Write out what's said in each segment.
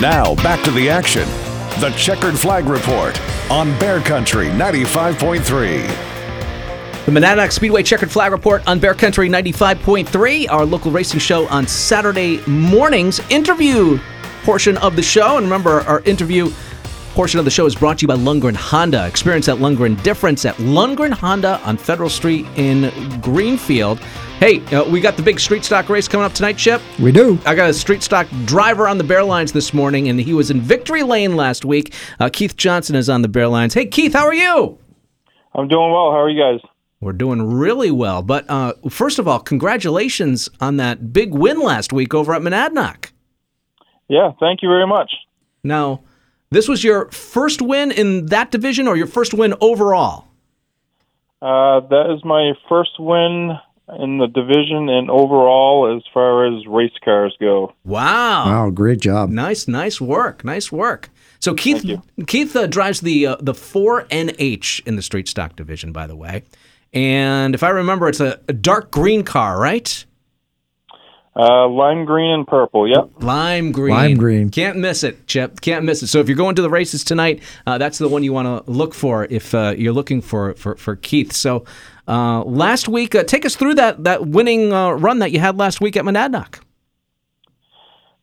Now, back to the action. The Checkered Flag Report on Bear Country 95.3. The Monadnock Speedway Checkered Flag Report on Bear Country 95.3, our local racing show on Saturday mornings. Interview portion of the show. And remember, our interview portion of the show is brought to you by Lundgren Honda. Experience that Lundgren difference at Lundgren Honda on Federal Street in Greenfield. Hey, uh, we got the big street stock race coming up tonight, Chip. We do. I got a street stock driver on the Bear Lines this morning, and he was in Victory Lane last week. Uh, Keith Johnson is on the Bear Lines. Hey, Keith, how are you? I'm doing well. How are you guys? We're doing really well. But uh, first of all, congratulations on that big win last week over at Monadnock. Yeah, thank you very much. Now, this was your first win in that division or your first win overall? Uh, that is my first win in the division and overall as far as race cars go. Wow. Wow, great job. Nice, nice work. Nice work. So Keith Keith uh, drives the uh, the 4NH in the street stock division by the way. And if I remember it's a, a dark green car, right? Uh, lime green and purple. Yep. Lime green. Lime green. Can't miss it, Chip. Can't miss it. So if you're going to the races tonight, uh, that's the one you want to look for if uh, you're looking for, for, for Keith. So uh, last week, uh, take us through that, that winning uh, run that you had last week at Monadnock.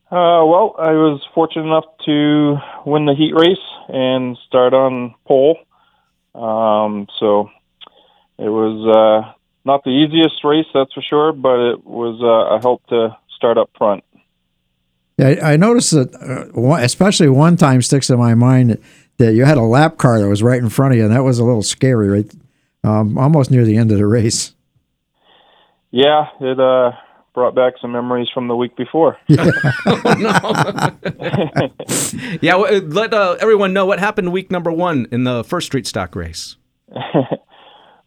Uh, well, I was fortunate enough to win the heat race and start on pole. Um, so it was uh, not the easiest race, that's for sure, but it was uh, a help to start up front. Yeah, I I noticed that, uh, one- especially one time sticks in my mind that you had a lap car that was right in front of you, and that was a little scary, right? Um, almost near the end of the race. Yeah, it uh, brought back some memories from the week before. Yeah, well, uh, let uh, everyone know what happened week number one in the first street stock race.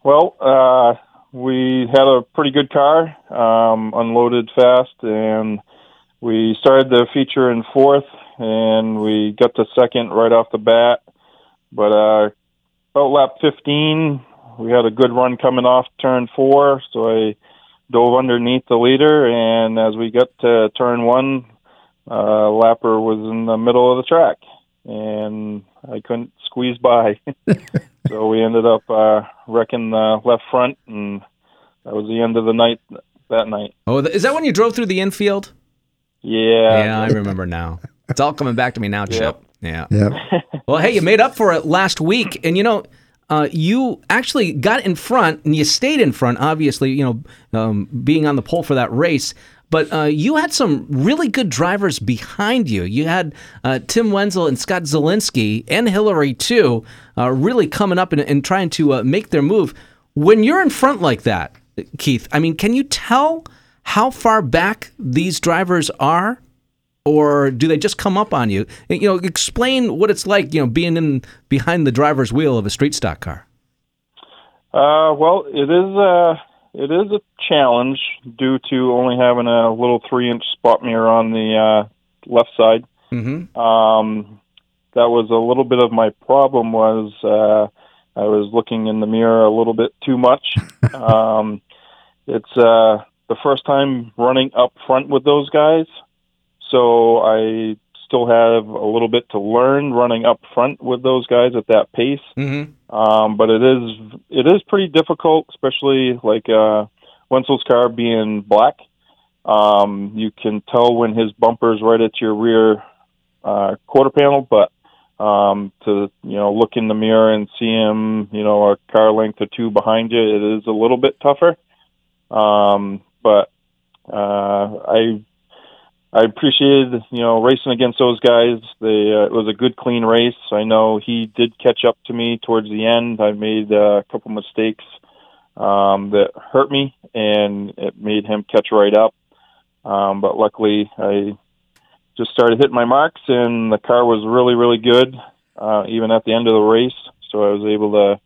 Well, uh, we had a pretty good car, um, unloaded fast, and we started the feature in fourth, and we got to second right off the bat. But uh, about lap 15, we had a good run coming off turn four, so I dove underneath the leader, and as we got to turn one, uh, Lapper was in the middle of the track, and I couldn't squeeze by. so we ended up uh, wrecking the left front, and that was the end of the night that night. Oh, th- is that when you drove through the infield? Yeah. yeah, I remember now. It's all coming back to me now, Chip. Yeah. Yeah. Well, hey, you made up for it last week, and you know, uh, you actually got in front, and you stayed in front. Obviously, you know, um, being on the pole for that race. But uh, you had some really good drivers behind you. You had uh, Tim Wenzel and Scott Zielinski and Hillary too, uh, really coming up and, and trying to uh, make their move. When you're in front like that, Keith, I mean, can you tell how far back these drivers are? or do they just come up on you? You know, explain what it's like, you know, being in behind the driver's wheel of a street stock car. Uh, well, it is a it is a challenge due to only having a little three inch spot mirror on the uh, left side. Mm-hmm. Um, that was a little bit of my problem. Was uh, I was looking in the mirror a little bit too much. um, it's uh, the first time running up front with those guys, so I still have a little bit to learn running up front with those guys at that pace. Mm-hmm. Um, but it is it is pretty difficult, especially like uh, Wenzel's car being black. Um, you can tell when his bumper's right at your rear uh, quarter panel, but um, to you know look in the mirror and see him, you know, a car length or two behind you, it is a little bit tougher. Um, but uh, I I appreciated you know racing against those guys. They uh, it was a good clean race. I know he did catch up to me towards the end. I made uh, a couple mistakes um, that hurt me, and it made him catch right up. Um, but luckily, I just started hitting my marks, and the car was really really good, uh, even at the end of the race. So I was able to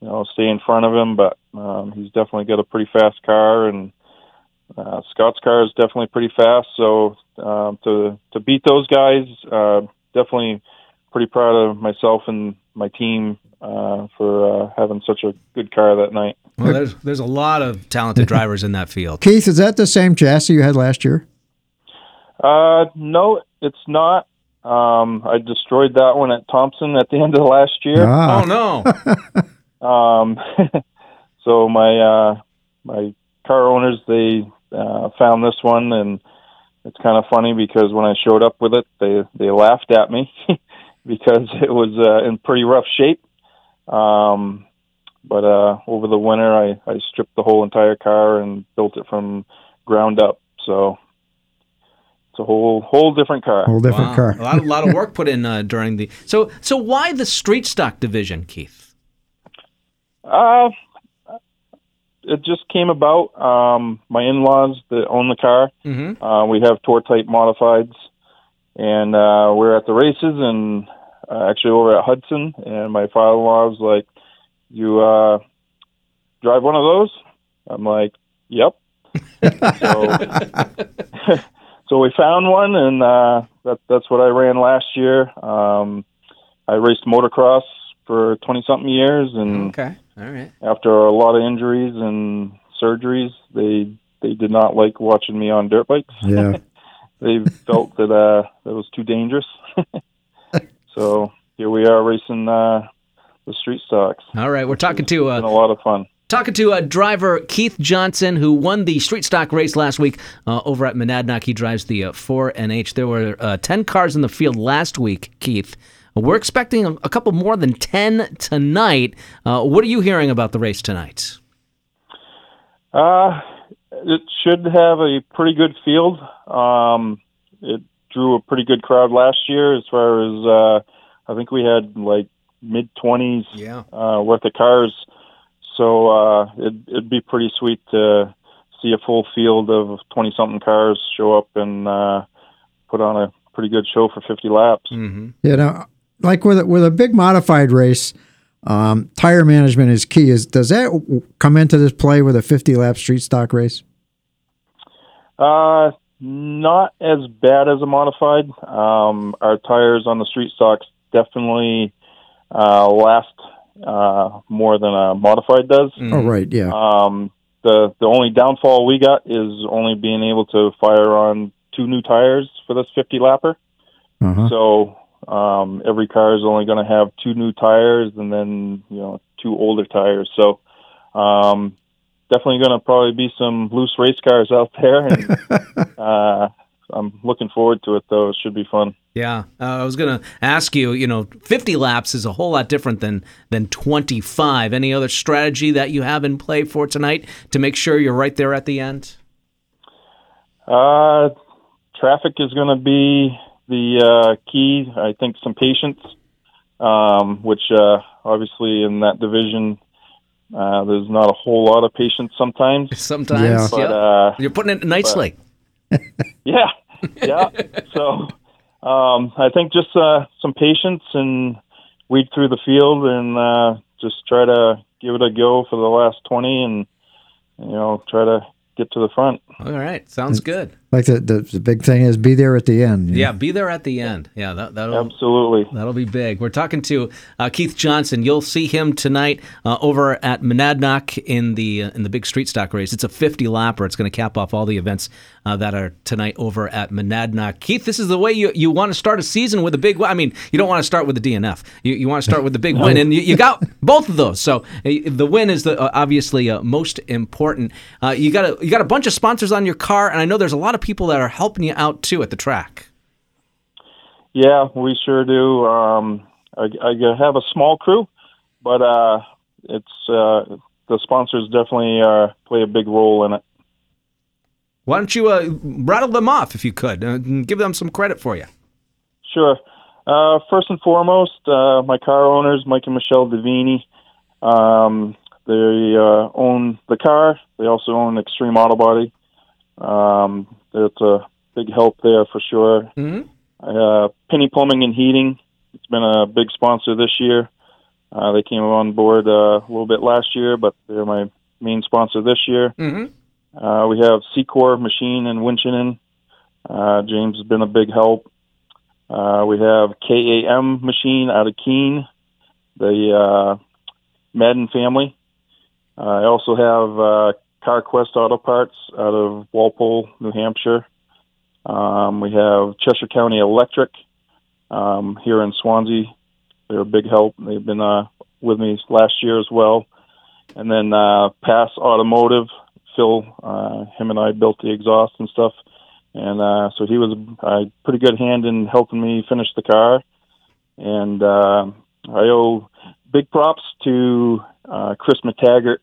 you know stay in front of him. But um, he's definitely got a pretty fast car, and uh, Scott's car is definitely pretty fast. So um, to to beat those guys, uh, definitely pretty proud of myself and my team uh, for uh, having such a good car that night. Well, there's there's a lot of talented drivers in that field. Keith, is that the same chassis you had last year? Uh, no, it's not. Um, I destroyed that one at Thompson at the end of last year. Ah, Oh no! Um, so my uh, my car owners they uh, found this one, and it's kind of funny because when I showed up with it, they they laughed at me because it was uh, in pretty rough shape. Um, but uh, over the winter, I, I stripped the whole entire car and built it from ground up. So it's a whole whole different car. whole different Wow. car. A lot, a lot of work put in uh, during the. So, so why the street stock division, Keith? Uh, it just came about. Um, my in-laws that own the car, Mm-hmm. uh, we have tour type modifieds, and uh, we're at the races and uh, actually over at Hudson. And my father-in-law was like, "You uh, drive one of those?" I'm like, "Yep." so, so we found one, and uh, that, that's what I ran last year. Um, I raced motocross for twenty something years, and Okay, all right. after a lot of injuries and surgeries, they they did not like watching me on dirt bikes. Yeah. They felt that uh, that was too dangerous. so here we are racing uh, the street stocks. All right, we're talking to Been a uh, lot of fun. talking to uh, driver Keith Johnson, who won the street stock race last week uh, over at Monadnock. He drives the uh, 4NH. There were uh, 10 cars in the field last week, Keith. We're expecting a, a couple more than 10 tonight. Uh, what are you hearing about the race tonight? Uh, it should have a pretty good field. Um, it drew a pretty good crowd last year. As far as uh, I think we had like mid twenties Yeah. uh, worth of cars. So uh, it, it'd be pretty sweet to see a full field of twenty something cars show up and uh, put on a pretty good show for fifty laps. Mm-hmm. You know, like with a, with a big modified race, um, tire management is key. Is does that come into this play with a 50 lap street stock race? Uh, not as bad as a modified. Um, our tires on the street stocks definitely uh, last uh, more than a modified does. Oh, right, yeah. Um, the the only downfall we got is only being able to fire on two new tires for this 50 lapper. Uh-huh. So um, every car is only going to have two new tires and then you know two older tires. So um, definitely going to probably be some loose race cars out there, and uh, I'm looking forward to it. Though it should be fun. Yeah, uh, I was going to ask you. You know, 50 laps is a whole lot different than than 25. Any other strategy that you have in play for tonight to make sure you're right there at the end? Uh, traffic is going to be the uh, key. I think some patience, um, which uh, obviously in that division, uh, there's not a whole lot of patience sometimes. Sometimes, Yeah. But yeah. uh, you're putting it nicely. yeah, yeah. so um, I think just uh, some patience and weed through the field and uh, just try to give it a go for the last 20 and you know try to get to the front. All right, sounds good. Like the, the the big thing is be there at the end. you know? Yeah, be there at the end. Yeah, that that'll Absolutely. That'll be big. We're talking to uh, Keith Johnson. You'll see him tonight uh, over at Monadnock in the uh, in the big street stock race. It's a 50 lapper. It's going to cap off all the events uh, that are tonight over at Monadnock. Keith, this is the way you, you want to start a season with a big. I mean, you don't want to start with the DNF. You, you want to start with the big win, and you, you got both of those. So uh, the win is the uh, obviously uh, most important. Uh, you got a you got a bunch of sponsors on your car, and I know there's a lot of people that are helping you out too at the track. Yeah, we sure do. Um, I, I have a small crew, but uh, it's uh, the sponsors definitely uh, play a big role in it. Why don't you uh, rattle them off if you could, uh, and give them some credit for you? Sure. Uh, first and foremost, uh, my car owners, Mike and Michelle Davini, um, they uh, own the car. They also own Extreme Auto Body. Um, it's a big help there for sure. Mhm. Uh, Penny Plumbing and Heating. It's been a big sponsor this year. Uh, they came on board uh, a little bit last year, but they're my main sponsor this year. Mm-hmm. Uh, we have Secor Machine in Winchendon. Uh, James has been a big help. Uh, we have KAM Machine out of Keene, the uh, Madden family. Uh, I also have uh, CarQuest Auto Parts out of Walpole, New Hampshire. Um, we have Cheshire County Electric um, here in Swanzey. They're a big help. They've been uh, with me last year as well. And then uh, Pass Automotive, Phil, uh, him and I built the exhaust and stuff. And uh, so he was a pretty good hand in helping me finish the car. And uh, I owe big props to uh, Chris McTaggart.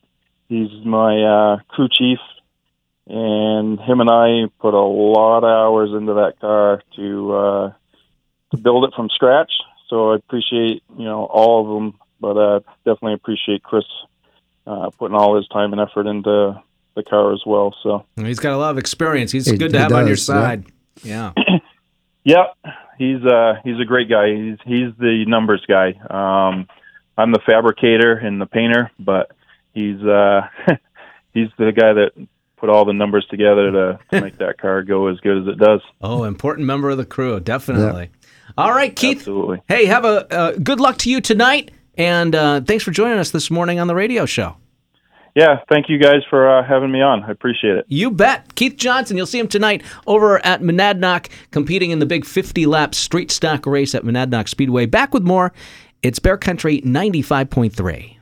He's my uh, crew chief, and him and I put a lot of hours into that car to uh, to build it from scratch. So I appreciate you know all of them, but uh, definitely appreciate Chris uh, putting all his time and effort into the car as well. So He's got a lot of experience. He's He- good to he have on your does, yeah. side. Yeah. yeah, he's uh he's a great guy. He's he's the numbers guy. Um, I'm the fabricator and the painter, but he's uh he's the guy that put all the numbers together to, to make that car go as good as it does. Oh, important member of the crew, definitely. All right, Keith. Absolutely. Hey, have a uh, good luck to you tonight, and uh, thanks for joining us this morning on the radio show. Yeah, thank you guys for uh, having me on. I appreciate it. You bet. Keith Johnson, you'll see him tonight over at Monadnock competing in the big 50 lap street stock race at Monadnock Speedway. Back with more. It's Bear Country 95.3.